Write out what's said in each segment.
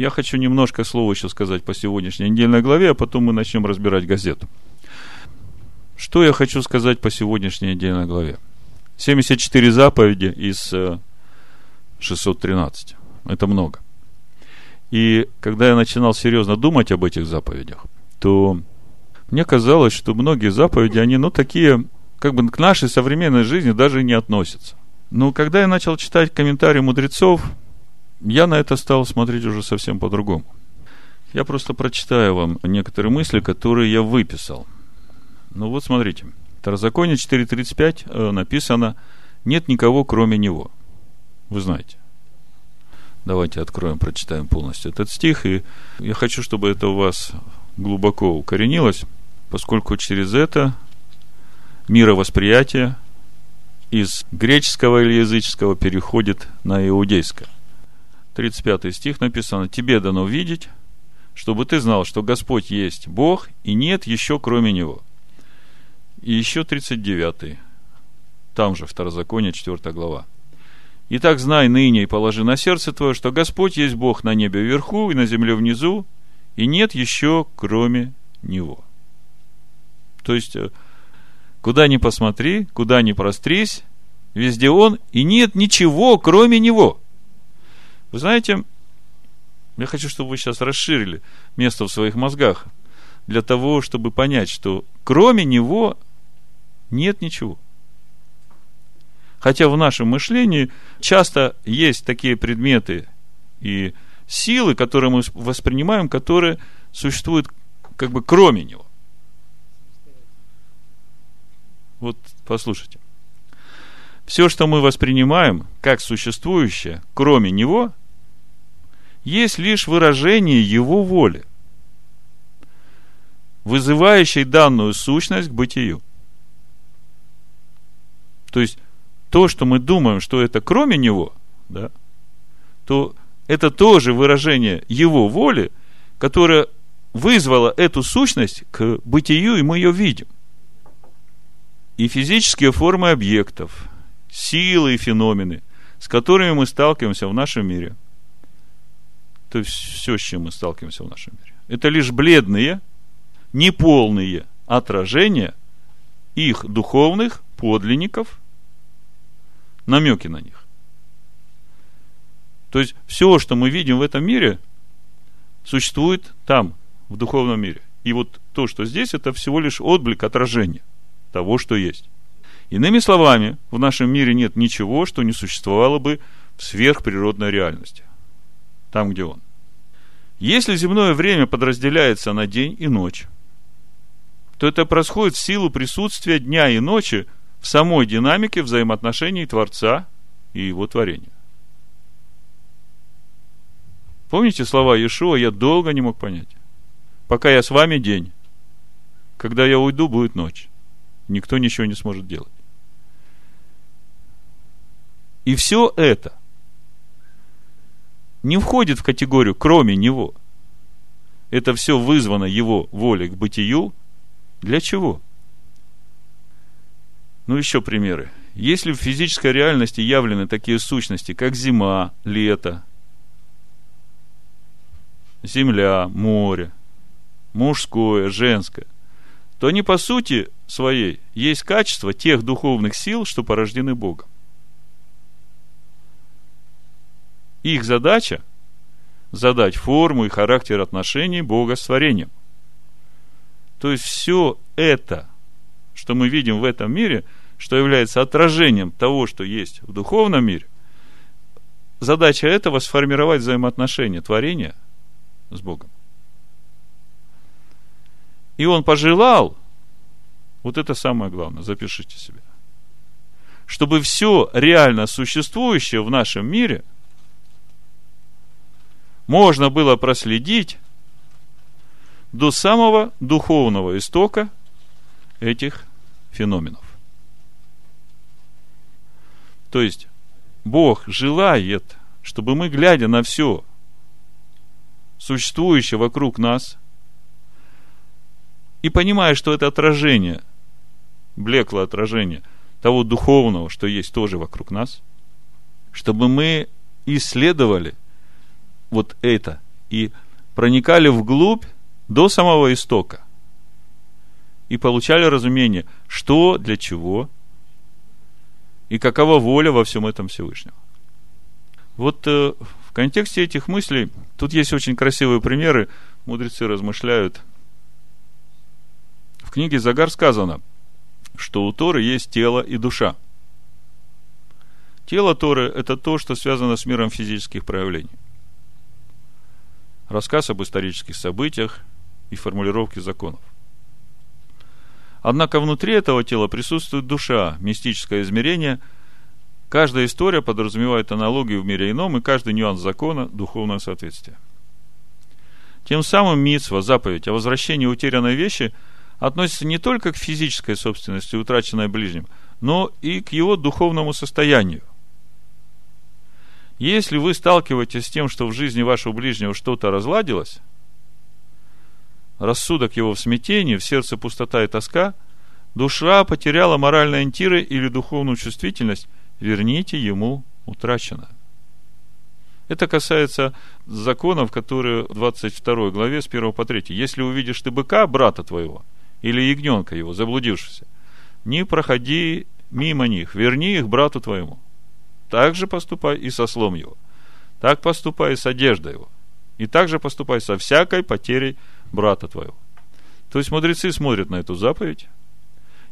я хочу немножко слова еще сказать по сегодняшней недельной главе, а потом мы начнем разбирать газету. Что я хочу сказать по сегодняшней недельной главе? 74 заповеди из 613. Э, Это много. И когда я начинал серьезно думать об этих заповедях, то мне казалось, что многие заповеди, они, ну, такие, как бы к нашей современной жизни даже не относятся. Но когда я начал читать комментарии мудрецов, я на это стал смотреть уже совсем по-другому. Я просто прочитаю вам некоторые мысли, которые я выписал. Ну вот смотрите. Второзаконие 4.35 э, написано «Нет никого, кроме него». Вы знаете. Давайте откроем, прочитаем полностью этот стих. И я хочу, чтобы это у вас глубоко укоренилось, поскольку через это мировосприятие из греческого или языческого переходит на иудейское. 35 стих написано, «Тебе дано видеть, чтобы ты знал, что Господь есть Бог, и нет еще кроме Него». И еще 39 там же, Второзаконие, 4 глава. «Итак, знай ныне и положи на сердце твое, что Господь есть Бог на небе вверху и на земле внизу, и нет еще кроме Него». То есть, э, куда ни посмотри, куда ни прострись, везде Он, и нет ничего, кроме Него – вы знаете, я хочу, чтобы вы сейчас расширили место в своих мозгах для того, чтобы понять, что кроме него нет ничего. Хотя в нашем мышлении часто есть такие предметы и силы, которые мы воспринимаем, которые существуют как бы кроме него. Вот послушайте. Все, что мы воспринимаем как существующее, кроме него, есть лишь выражение его воли, вызывающей данную сущность к бытию. То есть, то, что мы думаем, что это кроме него, да, то это тоже выражение его воли, которое вызвало эту сущность к бытию, и мы ее видим. И физические формы объектов, силы и феномены, с которыми мы сталкиваемся в нашем мире – то есть все, с чем мы сталкиваемся в нашем мире. Это лишь бледные, неполные отражения их духовных подлинников, намеки на них. То есть все, что мы видим в этом мире, существует там, в духовном мире. И вот то, что здесь, это всего лишь отблик отражения того, что есть. Иными словами, в нашем мире нет ничего, что не существовало бы в сверхприродной реальности там, где он. Если земное время подразделяется на день и ночь, то это происходит в силу присутствия дня и ночи в самой динамике взаимоотношений Творца и его творения. Помните слова Иешуа, я долго не мог понять. Пока я с вами день, когда я уйду, будет ночь. Никто ничего не сможет делать. И все это не входит в категорию кроме него. Это все вызвано его волей к бытию. Для чего? Ну, еще примеры. Если в физической реальности явлены такие сущности, как зима, лето, земля, море, мужское, женское, то они по сути своей есть качество тех духовных сил, что порождены Богом. Их задача – задать форму и характер отношений Бога с творением. То есть все это, что мы видим в этом мире, что является отражением того, что есть в духовном мире, задача этого – сформировать взаимоотношения творения с Богом. И он пожелал, вот это самое главное, запишите себе, чтобы все реально существующее в нашем мире – можно было проследить до самого духовного истока этих феноменов. То есть, Бог желает, чтобы мы, глядя на все существующее вокруг нас, и понимая, что это отражение, блеклое отражение того духовного, что есть тоже вокруг нас, чтобы мы исследовали – вот это и проникали вглубь до самого истока. И получали разумение, что для чего и какова воля во всем этом Всевышнего. Вот э, в контексте этих мыслей, тут есть очень красивые примеры, мудрецы размышляют. В книге Загар сказано, что у Торы есть тело и душа. Тело Торы – это то, что связано с миром физических проявлений. Рассказ об исторических событиях и формулировки законов. Однако внутри этого тела присутствует душа, мистическое измерение. Каждая история подразумевает аналогию в мире ином, и каждый нюанс закона – духовное соответствие. Тем самым митсва, заповедь о возвращении утерянной вещи относится не только к физической собственности, утраченной ближним, но и к его духовному состоянию. Если вы сталкиваетесь с тем, что в жизни вашего ближнего что-то разладилось, рассудок его в смятении, в сердце пустота и тоска, душа потеряла моральные ориентиры или духовную чувствительность, верните ему утраченное. Это касается законов, которые в 22 главе с 1 по 3. Если увидишь ты быка, брата твоего, или ягненка его, заблудившегося, не проходи мимо них, верни их брату твоему. Так же поступай и со слом его. Так поступай и с одеждой его. И так же поступай со всякой потерей брата твоего. То есть мудрецы смотрят на эту заповедь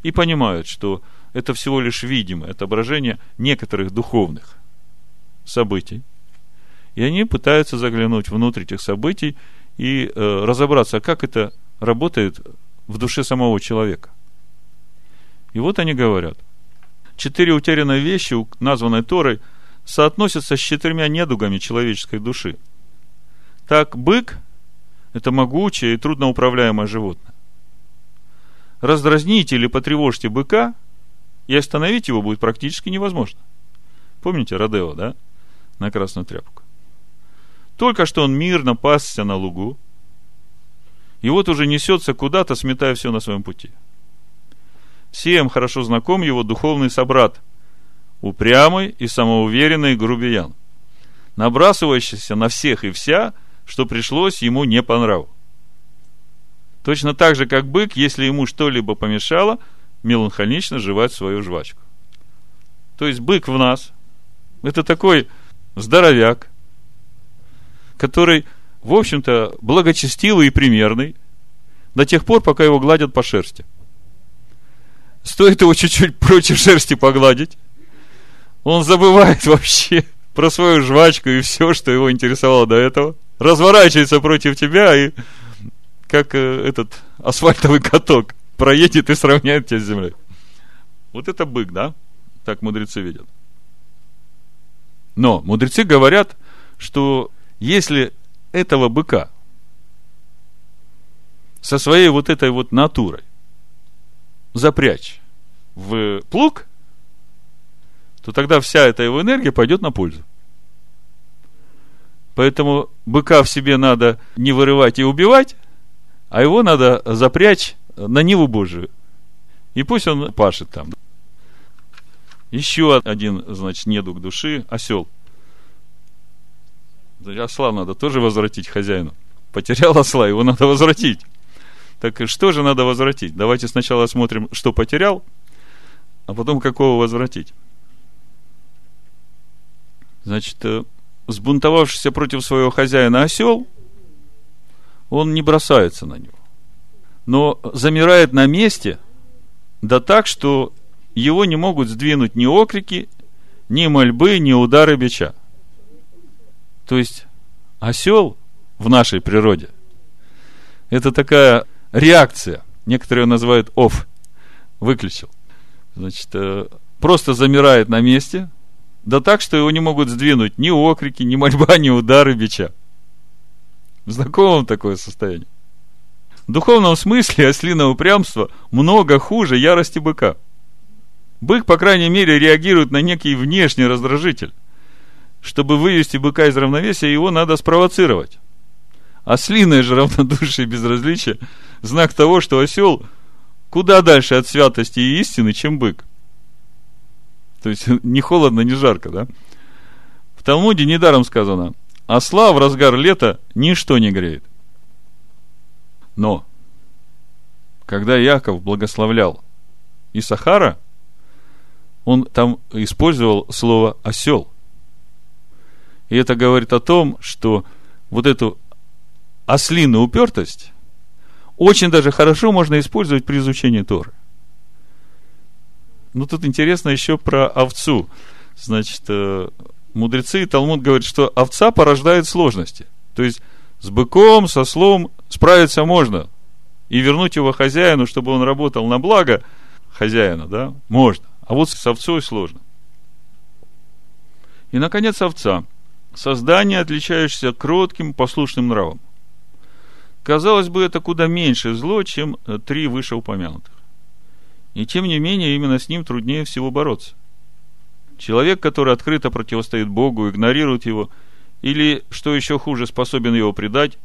и понимают, что это всего лишь видимое отображение некоторых духовных событий. И они пытаются заглянуть внутрь этих событий и э, разобраться, как это работает в душе самого человека. И вот они говорят, четыре утерянные вещи, названные Торой, соотносятся с четырьмя недугами человеческой души. Так, бык – это могучее и трудноуправляемое животное. Раздразните или потревожьте быка, и остановить его будет практически невозможно. Помните Родео, да? На красную тряпку. Только что он мирно пасся на лугу, и вот уже несется куда-то, сметая все на своем пути – Всем хорошо знаком его духовный собрат, упрямый и самоуверенный грубиян, набрасывающийся на всех и вся, что пришлось ему не по нраву. Точно так же, как бык, если ему что-либо помешало, меланхолично жевать свою жвачку. То есть бык в нас – это такой здоровяк, который, в общем-то, благочестивый и примерный до тех пор, пока его гладят по шерсти – Стоит его чуть-чуть против шерсти погладить, он забывает вообще про свою жвачку и все, что его интересовало до этого. Разворачивается против тебя и как э, этот асфальтовый каток проедет и сравняет тебя с землей. Вот это бык, да? Так мудрецы видят. Но мудрецы говорят, что если этого быка со своей вот этой вот натурой запрячь в плуг, то тогда вся эта его энергия пойдет на пользу. Поэтому быка в себе надо не вырывать и убивать, а его надо запрячь на Ниву Божию. И пусть он пашет там. Еще один, значит, недуг души – осел. Осла надо тоже возвратить хозяину. Потерял осла, его надо возвратить. Так что же надо возвратить? Давайте сначала смотрим, что потерял, а потом какого возвратить. Значит, э, сбунтовавшийся против своего хозяина осел, он не бросается на него, но замирает на месте, да так, что его не могут сдвинуть ни окрики, ни мольбы, ни удары бича. То есть, осел в нашей природе – это такая реакция. Некоторые называют off. Выключил. Значит, э, просто замирает на месте, да так, что его не могут сдвинуть ни окрики, ни мольба, ни удары бича. Знакомо вам такое состояние? В духовном смысле ослиное упрямство много хуже ярости быка. Бык, по крайней мере, реагирует на некий внешний раздражитель. Чтобы вывести быка из равновесия, его надо спровоцировать. Ослиное же равнодушие и безразличие – знак того, что осел куда дальше от святости и истины, чем бык. То есть не холодно, не жарко, да? В Талмуде недаром сказано, осла в разгар лета ничто не греет. Но, когда Яков благословлял Исахара, он там использовал слово осел. И это говорит о том, что вот эту ослиную упертость очень даже хорошо можно использовать при изучении Торы. Ну, тут интересно еще про овцу. Значит, э, мудрецы и Талмуд говорят, что овца порождает сложности. То есть, с быком, со слом справиться можно. И вернуть его хозяину, чтобы он работал на благо хозяина, да, можно. А вот с овцой сложно. И, наконец, овца. Создание, отличающееся кротким, послушным нравом. Казалось бы, это куда меньше зло, чем три вышеупомянутых. И тем не менее, именно с ним труднее всего бороться. Человек, который открыто противостоит Богу, игнорирует его, или, что еще хуже, способен его предать,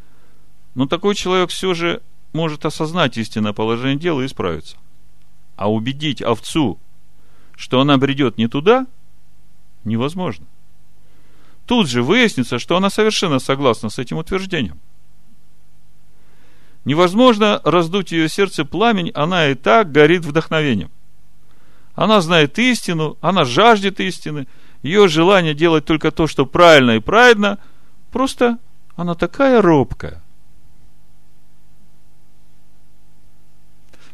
но такой человек все же может осознать истинное положение дела и исправиться. А убедить овцу, что она бредет не туда, невозможно. Тут же выяснится, что она совершенно согласна с этим утверждением. Невозможно раздуть ее сердце пламень, она и так горит вдохновением. Она знает истину, она жаждет истины, ее желание делать только то, что правильно и правильно, просто она такая робкая.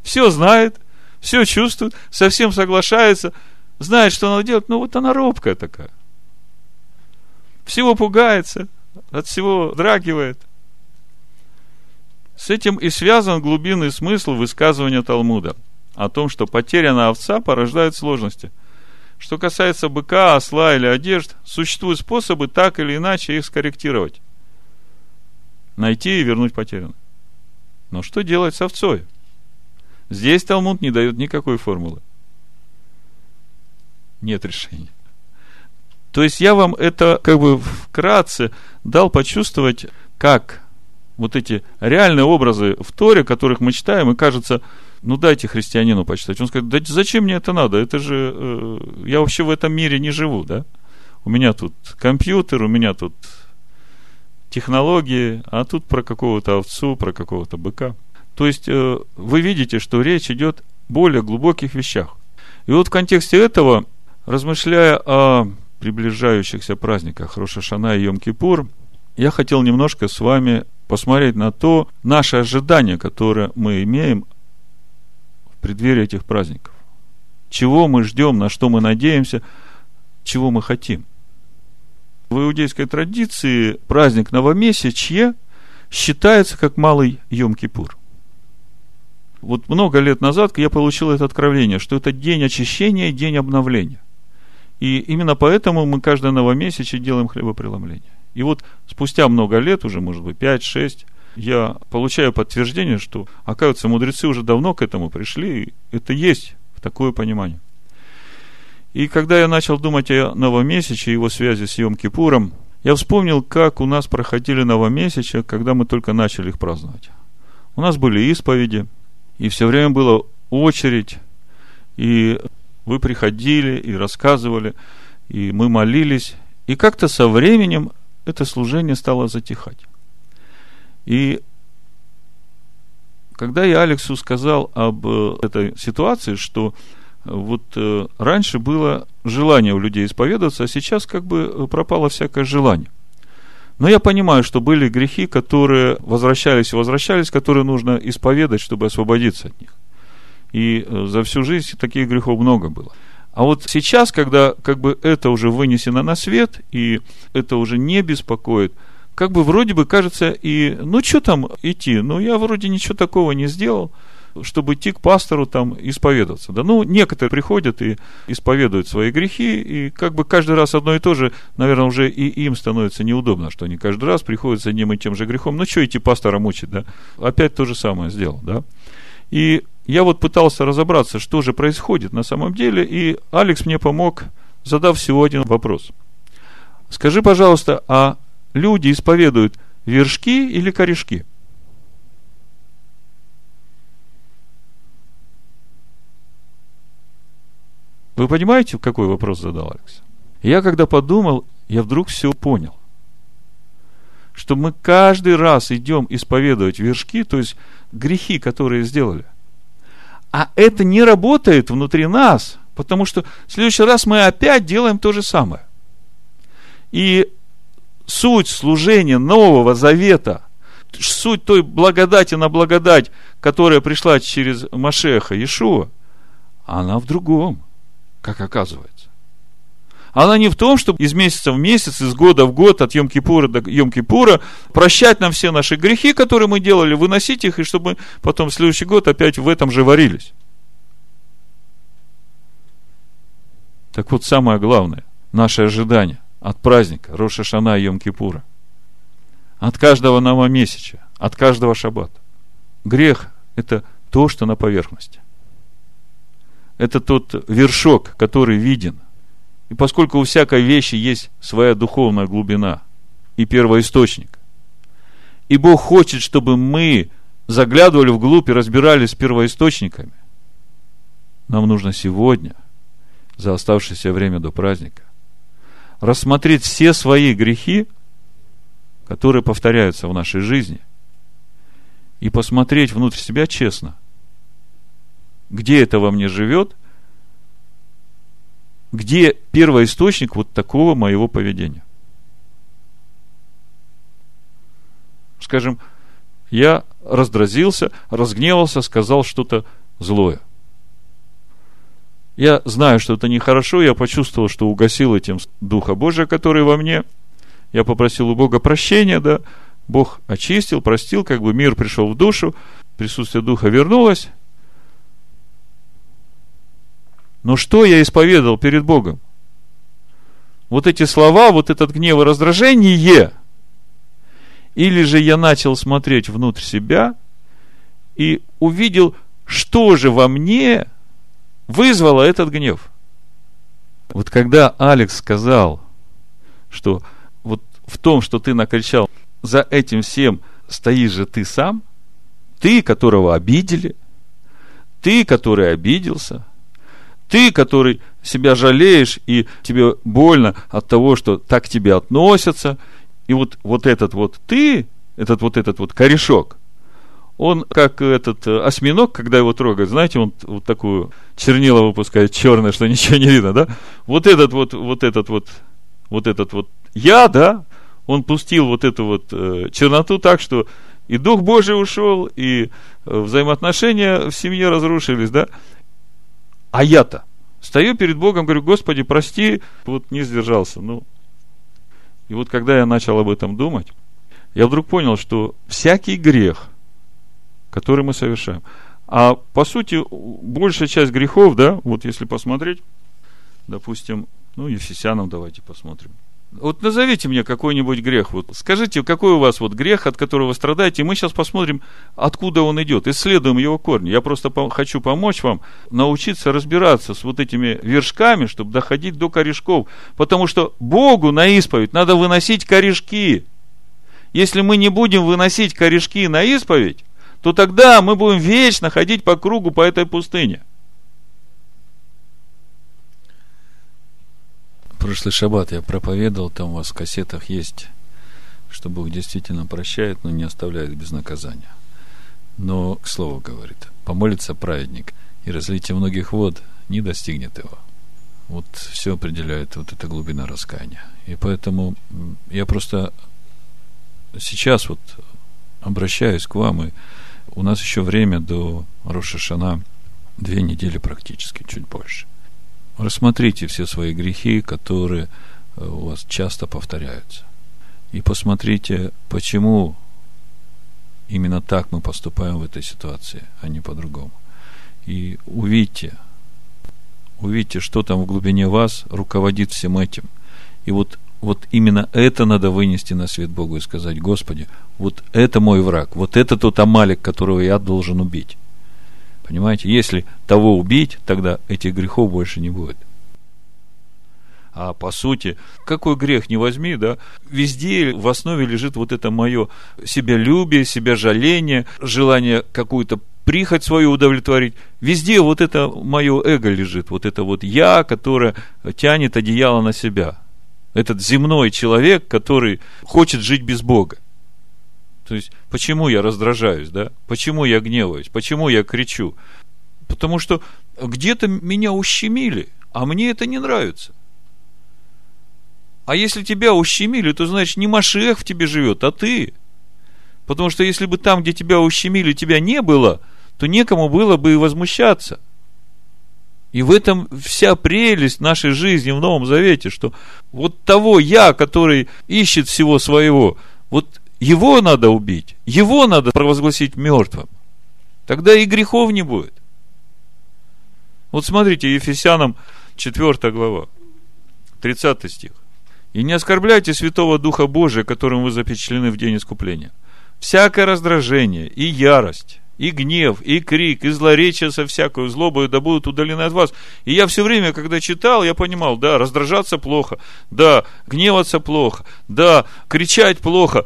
Все знает, все чувствует, совсем соглашается, знает, что надо делать, но вот она робкая такая. Всего пугается, от всего драгивает. С этим и связан глубинный смысл высказывания Талмуда о том, что потерянная овца порождает сложности. Что касается быка, осла или одежд, существуют способы так или иначе их скорректировать. Найти и вернуть потерянное. Но что делать с овцой? Здесь Талмуд не дает никакой формулы. Нет решения. То есть я вам это как бы вкратце дал почувствовать, как вот эти реальные образы в Торе, которых мы читаем, и кажется, ну дайте христианину почитать. Он скажет, да зачем мне это надо? Это же, э, я вообще в этом мире не живу, да? У меня тут компьютер, у меня тут технологии, а тут про какого-то овцу, про какого-то быка. То есть э, вы видите, что речь идет о более глубоких вещах. И вот в контексте этого, размышляя о приближающихся праздниках Рошашана и Йом-Кипур, я хотел немножко с вами посмотреть на то, наше ожидание, которое мы имеем в преддверии этих праздников. Чего мы ждем, на что мы надеемся, чего мы хотим. В иудейской традиции праздник новомесячье считается как малый Йом-Кипур. Вот много лет назад я получил это откровение, что это день очищения и день обновления. И именно поэтому мы каждое новомесячие делаем хлебопреломление. И вот спустя много лет, уже, может быть, 5-6, я получаю подтверждение, что, оказывается, мудрецы уже давно к этому пришли, и это есть такое понимание. И когда я начал думать о новомесяче и его связи с Йом-Кипуром, я вспомнил, как у нас проходили новомесяча, когда мы только начали их праздновать. У нас были исповеди – и все время была очередь, и вы приходили и рассказывали, и мы молились, и как-то со временем это служение стало затихать. И когда я Алексу сказал об э, этой ситуации, что вот э, раньше было желание у людей исповедоваться, а сейчас как бы пропало всякое желание. Но я понимаю, что были грехи, которые возвращались и возвращались, которые нужно исповедать, чтобы освободиться от них. И э, за всю жизнь таких грехов много было. А вот сейчас, когда как бы это уже вынесено на свет, и это уже не беспокоит, как бы вроде бы кажется и, ну что там идти, ну я вроде ничего такого не сделал, чтобы идти к пастору там исповедоваться. Да, ну, некоторые приходят и исповедуют свои грехи, и как бы каждый раз одно и то же, наверное, уже и им становится неудобно, что они каждый раз приходят с одним и тем же грехом. Ну, что идти пастора мучить, да? Опять то же самое сделал, да? И я вот пытался разобраться, что же происходит на самом деле, и Алекс мне помог, задав всего один вопрос. Скажи, пожалуйста, а люди исповедуют вершки или корешки? Вы понимаете, какой вопрос задал Алекс? Я когда подумал, я вдруг все понял. что мы каждый раз идем исповедовать вершки, то есть грехи, которые сделали. А это не работает внутри нас, потому что в следующий раз мы опять делаем то же самое. И суть служения Нового Завета, суть той благодати на благодать, которая пришла через Машеха Иешуа, она в другом, как оказывается. Она не в том, чтобы из месяца в месяц, из года в год, от Йом-Кипура до Йом-Кипура прощать нам все наши грехи, которые мы делали, выносить их, и чтобы мы потом в следующий год опять в этом же варились. Так вот, самое главное, наше ожидание от праздника Роша Шана и Йом-Кипура, от каждого новомесяча, от каждого шаббата. Грех – это то, что на поверхности. Это тот вершок, который виден – и поскольку у всякой вещи есть своя духовная глубина и первоисточник, и Бог хочет, чтобы мы заглядывали вглубь и разбирались с первоисточниками, нам нужно сегодня, за оставшееся время до праздника, рассмотреть все свои грехи, которые повторяются в нашей жизни, и посмотреть внутрь себя честно, где это во мне живет – где первоисточник вот такого моего поведения? Скажем, я раздразился, разгневался, сказал что-то злое. Я знаю, что это нехорошо, я почувствовал, что угасил этим Духа Божия, который во мне. Я попросил у Бога прощения, да, Бог очистил, простил, как бы мир пришел в душу, присутствие Духа вернулось, но что я исповедовал перед Богом? Вот эти слова, вот этот гнев и раздражение, или же я начал смотреть внутрь себя и увидел, что же во мне вызвало этот гнев. Вот когда Алекс сказал, что вот в том, что ты накричал, за этим всем стоишь же ты сам, ты, которого обидели, ты, который обиделся, ты, который себя жалеешь, и тебе больно от того, что так к тебе относятся, и вот, вот этот вот ты, этот вот этот вот корешок, он как этот э, осьминог, когда его трогают, знаете, он вот такую чернила выпускает черное, что ничего не видно, да? Вот этот вот, вот этот вот, вот этот вот я, да, он пустил вот эту вот э, черноту так, что и Дух Божий ушел, и э, взаимоотношения в семье разрушились, да? А я-то стою перед Богом, говорю, Господи, прости, вот не сдержался. Ну, и вот когда я начал об этом думать, я вдруг понял, что всякий грех, который мы совершаем, а по сути, большая часть грехов, да, вот если посмотреть, допустим, ну, Ефесянам давайте посмотрим – вот назовите мне какой-нибудь грех. Вот скажите, какой у вас вот грех, от которого вы страдаете, и мы сейчас посмотрим, откуда он идет. Исследуем его корни. Я просто по- хочу помочь вам научиться разбираться с вот этими вершками, чтобы доходить до корешков. Потому что Богу на исповедь надо выносить корешки. Если мы не будем выносить корешки на исповедь, то тогда мы будем вечно ходить по кругу по этой пустыне. Прошлый шаббат я проповедовал, там у вас в кассетах есть, что Бог действительно прощает, но не оставляет без наказания. Но, к слову говорит, помолится праведник, и разлитие многих вод не достигнет его. Вот все определяет вот эта глубина раскаяния. И поэтому я просто сейчас вот обращаюсь к вам, и у нас еще время до Рошашана, две недели практически, чуть больше – Рассмотрите все свои грехи, которые э, у вас часто повторяются. И посмотрите, почему именно так мы поступаем в этой ситуации, а не по-другому. И увидьте, увидьте, что там в глубине вас руководит всем этим. И вот, вот именно это надо вынести на свет Богу и сказать, Господи, вот это мой враг, вот это тот Амалик, которого я должен убить. Понимаете, если того убить, тогда этих грехов больше не будет. А по сути, какой грех не возьми, да, везде в основе лежит вот это мое себялюбие, себя жаление, желание какую-то прихоть свою удовлетворить. Везде вот это мое эго лежит, вот это вот я, которое тянет одеяло на себя. Этот земной человек, который хочет жить без Бога. То есть, почему я раздражаюсь, да? Почему я гневаюсь? Почему я кричу? Потому что где-то меня ущемили, а мне это не нравится. А если тебя ущемили, то значит не Машех в тебе живет, а ты. Потому что если бы там, где тебя ущемили, тебя не было, то некому было бы и возмущаться. И в этом вся прелесть нашей жизни в Новом Завете, что вот того я, который ищет всего своего, вот его надо убить, его надо провозгласить мертвым. Тогда и грехов не будет. Вот смотрите, Ефесянам 4 глава, 30 стих. «И не оскорбляйте Святого Духа Божия, которым вы запечатлены в день искупления. Всякое раздражение и ярость, и гнев, и крик, и злоречие со всякой злобой да будут удалены от вас. И я все время, когда читал, я понимал, да, раздражаться плохо, да, гневаться плохо, да, кричать плохо.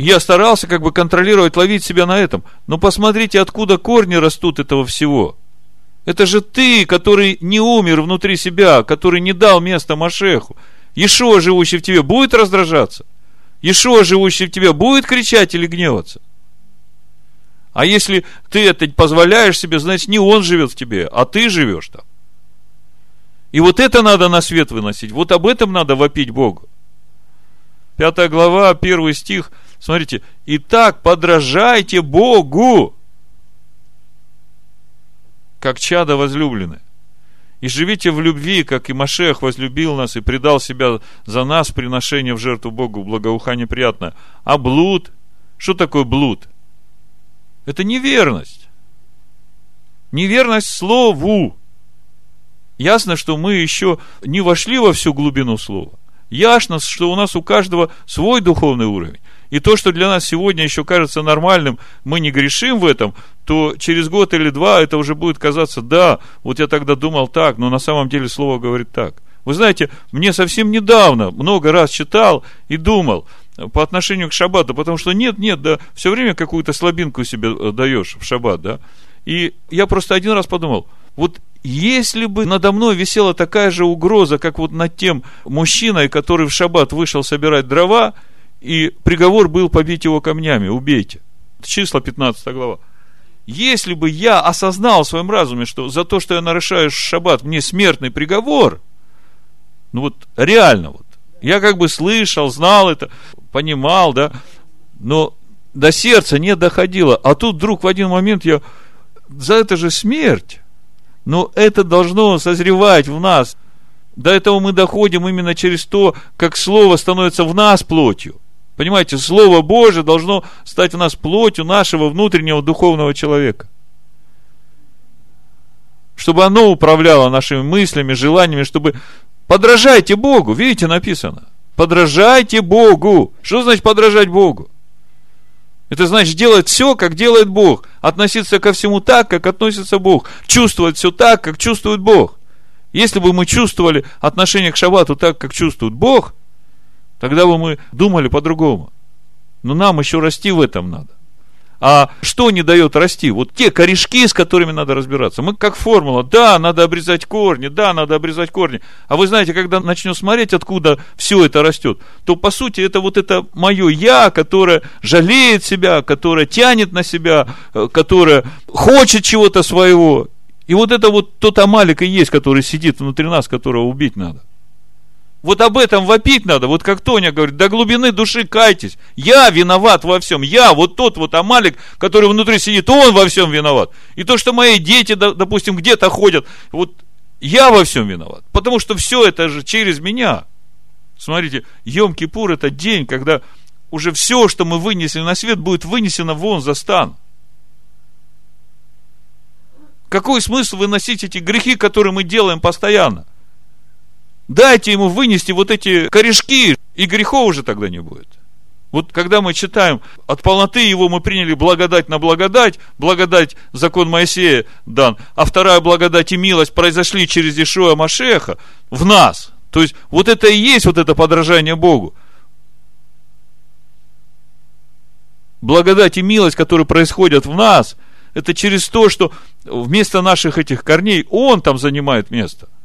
Я старался как бы контролировать, ловить себя на этом. Но посмотрите, откуда корни растут этого всего. Это же ты, который не умер внутри себя, который не дал место Машеху. Ишуа, живущий в тебе, будет раздражаться? Ишуа, живущий в тебе, будет кричать или гневаться? А если ты это позволяешь себе, значит, не он живет в тебе, а ты живешь там. И вот это надо на свет выносить. Вот об этом надо вопить Богу. Пятая глава, первый стих. Смотрите. Итак, подражайте Богу, как чада возлюбленное. И живите в любви, как и Машех возлюбил нас и предал себя за нас приношение в жертву Богу, благоухание приятное. А блуд? Что такое блуд? Это неверность. Неверность слову. Ясно, что мы еще не вошли во всю глубину слова. Ясно, что у нас у каждого свой духовный уровень. И то, что для нас сегодня еще кажется нормальным, мы не грешим в этом, то через год или два это уже будет казаться, да, вот я тогда думал так, но на самом деле слово говорит так. Вы знаете, мне совсем недавно много раз читал и думал по отношению к шаббату, потому что нет, нет, да, все время какую-то слабинку себе э, даешь в шаббат, да. И я просто один раз подумал, вот если бы надо мной висела такая же угроза, как вот над тем мужчиной, который в шаббат вышел собирать дрова, и приговор был побить его камнями, убейте. Числа 15 глава. Если бы я осознал в своем разуме, что за то, что я нарушаю шаббат, мне смертный приговор, ну вот реально вот, я как бы слышал, знал это, понимал, да, но до сердца не доходило. А тут вдруг в один момент я, за это же смерть, но это должно созревать в нас. До этого мы доходим именно через то, как Слово становится в нас плотью. Понимаете, Слово Божие должно стать в нас плотью нашего внутреннего духовного человека. Чтобы оно управляло нашими мыслями, желаниями, чтобы... Подражайте Богу, видите, написано. Подражайте Богу. Что значит подражать Богу? Это значит делать все, как делает Бог. Относиться ко всему так, как относится Бог. Чувствовать все так, как чувствует Бог. Если бы мы чувствовали отношение к шаббату так, как чувствует Бог, Тогда бы мы думали по-другому. Но нам еще расти в этом надо. А что не дает расти? Вот те корешки, с которыми надо разбираться. Мы как формула, да, надо обрезать корни, да, надо обрезать корни. А вы знаете, когда начнем смотреть, откуда все это растет, то по сути это вот это мое я, которое жалеет себя, которое тянет на себя, э, которое хочет чего-то своего. И вот это вот тот Амалик и есть, который сидит внутри нас, которого убить надо. Вот об этом вопить надо, вот как Тоня говорит, до глубины души кайтесь. Я виноват во всем. Я, вот тот вот Амалик, который внутри сидит, он во всем виноват. И то, что мои дети, допустим, где-то ходят, вот я во всем виноват. Потому что все это же через меня. Смотрите, Йом-Кипур это день, когда уже все, что мы вынесли на свет, будет вынесено вон за стан. Какой смысл выносить эти грехи, которые мы делаем постоянно? Дайте ему вынести вот эти корешки, и грехов уже тогда не будет. Вот когда мы читаем, от полноты его мы приняли благодать на благодать, благодать, закон Моисея дан, а вторая благодать и милость произошли через Ишуа Машеха в нас. То есть, вот это и есть вот это подражание Богу. Благодать и милость, которые происходят в нас, это через то, что вместо наших этих корней Он там занимает место –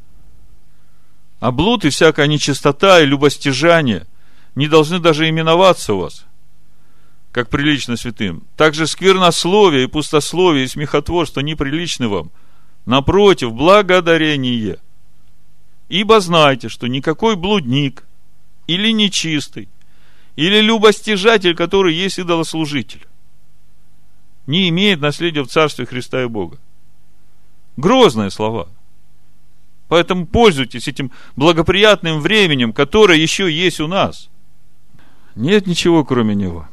а блуд и всякая нечистота и любостяжание не должны даже именоваться у вас. как прилично святым. Также сквернословие и пустословие и смехотворство неприличны вам. Напротив, благодарение. Ибо знайте, что никакой блудник или нечистый, или любостяжатель, который есть идолослужитель, не имеет наследия в Царстве Христа и Бога. Грозные слова. Поэтому пользуйтесь этим благоприятным временем, которое еще есть у нас. Нет ничего, кроме Него.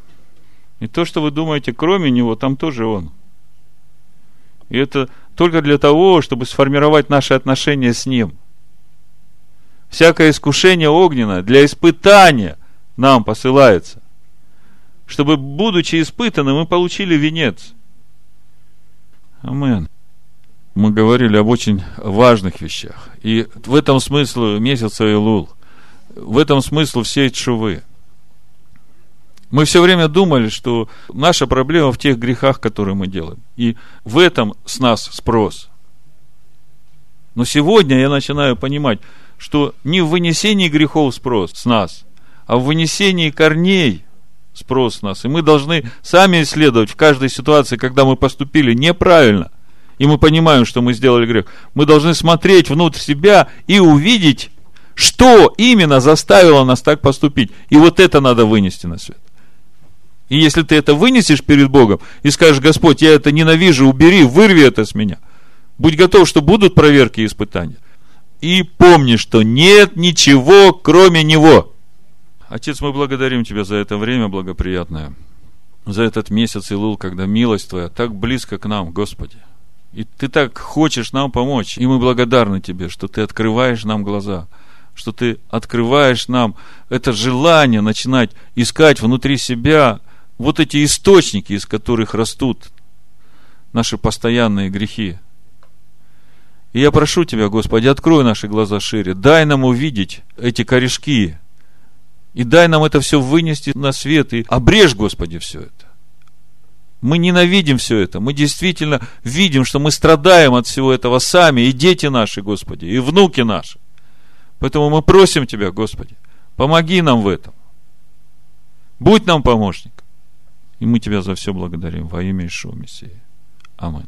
И то, что вы думаете, кроме Него, там тоже Он. И это только для того, чтобы сформировать наши отношения с Ним. Всякое искушение огненное для испытания нам посылается. Чтобы, будучи испытаны, мы получили венец. Амен мы говорили об очень важных вещах. И в этом смысл месяца Илул. В этом смысл всей чувы. Мы все время думали, что наша проблема в тех грехах, которые мы делаем. И в этом с нас спрос. Но сегодня я начинаю понимать, что не в вынесении грехов спрос с нас, а в вынесении корней спрос с нас. И мы должны сами исследовать в каждой ситуации, когда мы поступили неправильно – и мы понимаем, что мы сделали грех, мы должны смотреть внутрь себя и увидеть, что именно заставило нас так поступить. И вот это надо вынести на свет. И если ты это вынесешь перед Богом и скажешь, Господь, я это ненавижу, убери, вырви это с меня. Будь готов, что будут проверки и испытания. И помни, что нет ничего, кроме Него. Отец, мы благодарим Тебя за это время благоприятное, за этот месяц Илул, когда милость Твоя так близко к нам, Господи. И ты так хочешь нам помочь. И мы благодарны тебе, что ты открываешь нам глаза, что ты открываешь нам это желание начинать искать внутри себя вот эти источники, из которых растут наши постоянные грехи. И я прошу Тебя, Господи, открой наши глаза шире, дай нам увидеть эти корешки, и дай нам это все вынести на свет, и обрежь, Господи, все это. Мы ненавидим все это. Мы действительно видим, что мы страдаем от всего этого сами, и дети наши, Господи, и внуки наши. Поэтому мы просим Тебя, Господи, помоги нам в этом. Будь нам помощник. И мы Тебя за все благодарим во имя Ишуа Мессии. Аминь.